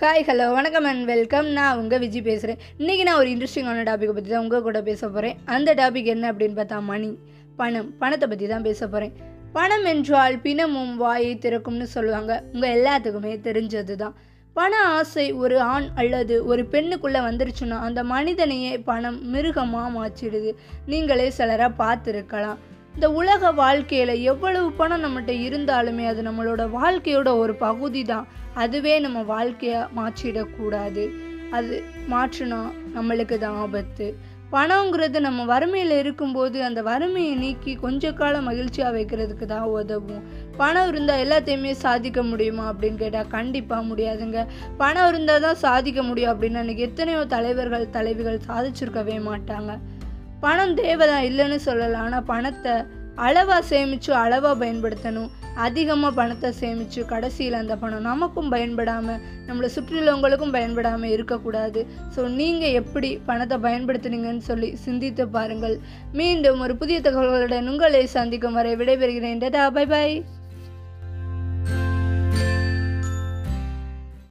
Hi hello வணக்கம் and welcome நான் உங்கள் விஜய் பேசுகிறேன் இன்றைக்கி நான் ஒரு இன்ட்ரெஸ்டிங்கான டாப்பிக்கை பற்றி தான் உங்கள் கூட பேச போகிறேன் அந்த டாபிக் என்ன அப்படின்னு பார்த்தா மணி பணம். பணத்தை பற்றி தான் பேச போகிறேன் பணம் என்றால் பிணமும் வாயை திறக்கும்னு சொல்லுவாங்க. உங்கள் எல்லாத்துக்குமே தெரிஞ்சது தான் பண ஆசை ஒரு ஆண் அல்லது ஒரு பெண்ணுக்குள்ளே வந்துருச்சுன்னா அந்த மனிதனையே பணம் மிருகமாக மாற்றிடுது. நீங்களே சிலராக பார்த்துருக்கலாம். இந்த உலக வாழ்க்கையில் எவ்வளவு பணம் நம்மகிட்ட இருந்தாலுமே அது நம்மளோட வாழ்க்கையோட ஒரு பகுதி தான் அதுவே நம்ம வாழ்க்கையை மாற்றிடக்கூடாது. அது மாற்றினா நம்மளுக்கு தான் ஆபத்து. பணங்கிறது நம்ம வறுமையில் இருக்கும்போது அந்த வறுமையை நீக்கி கொஞ்ச காலம் மகிழ்ச்சியாக வைக்கிறதுக்கு தான் உதவும். பணம் இருந்தால் எல்லாத்தையுமே சாதிக்க முடியுமா அப்படின்னு கேட்டால் கண்டிப்பாக முடியாதுங்க. பணம் இருந்தால் தான் சாதிக்க முடியும் அப்படின்னு அன்றைக்கி எத்தனையோ தலைவர்கள் தலைவிகள் சாதிச்சிருக்கவே மாட்டாங்க. பணம் தேவைதான் இல்லைன்னு சொல்லலாம் ஆனால் பணத்தை அளவாக சேமித்து அளவாக பயன்படுத்தணும். அதிகமாக பணத்தை சேமித்து கடைசியில் அந்த பணம் நமக்கும் பயன்படாமல் நம்மளை சுற்றியுள்ளவங்களுக்கும் பயன்படாமல் இருக்கக்கூடாது. ஸோ நீங்கள் எப்படி பணத்தை பயன்படுத்துனீங்கன்னு சொல்லி சிந்தித்து பாருங்கள். மீண்டும் ஒரு புதிய தகவல்களுடன் உங்களை சந்திக்கும் வரை விடைபெறுகிறேன். டதா பை பாய்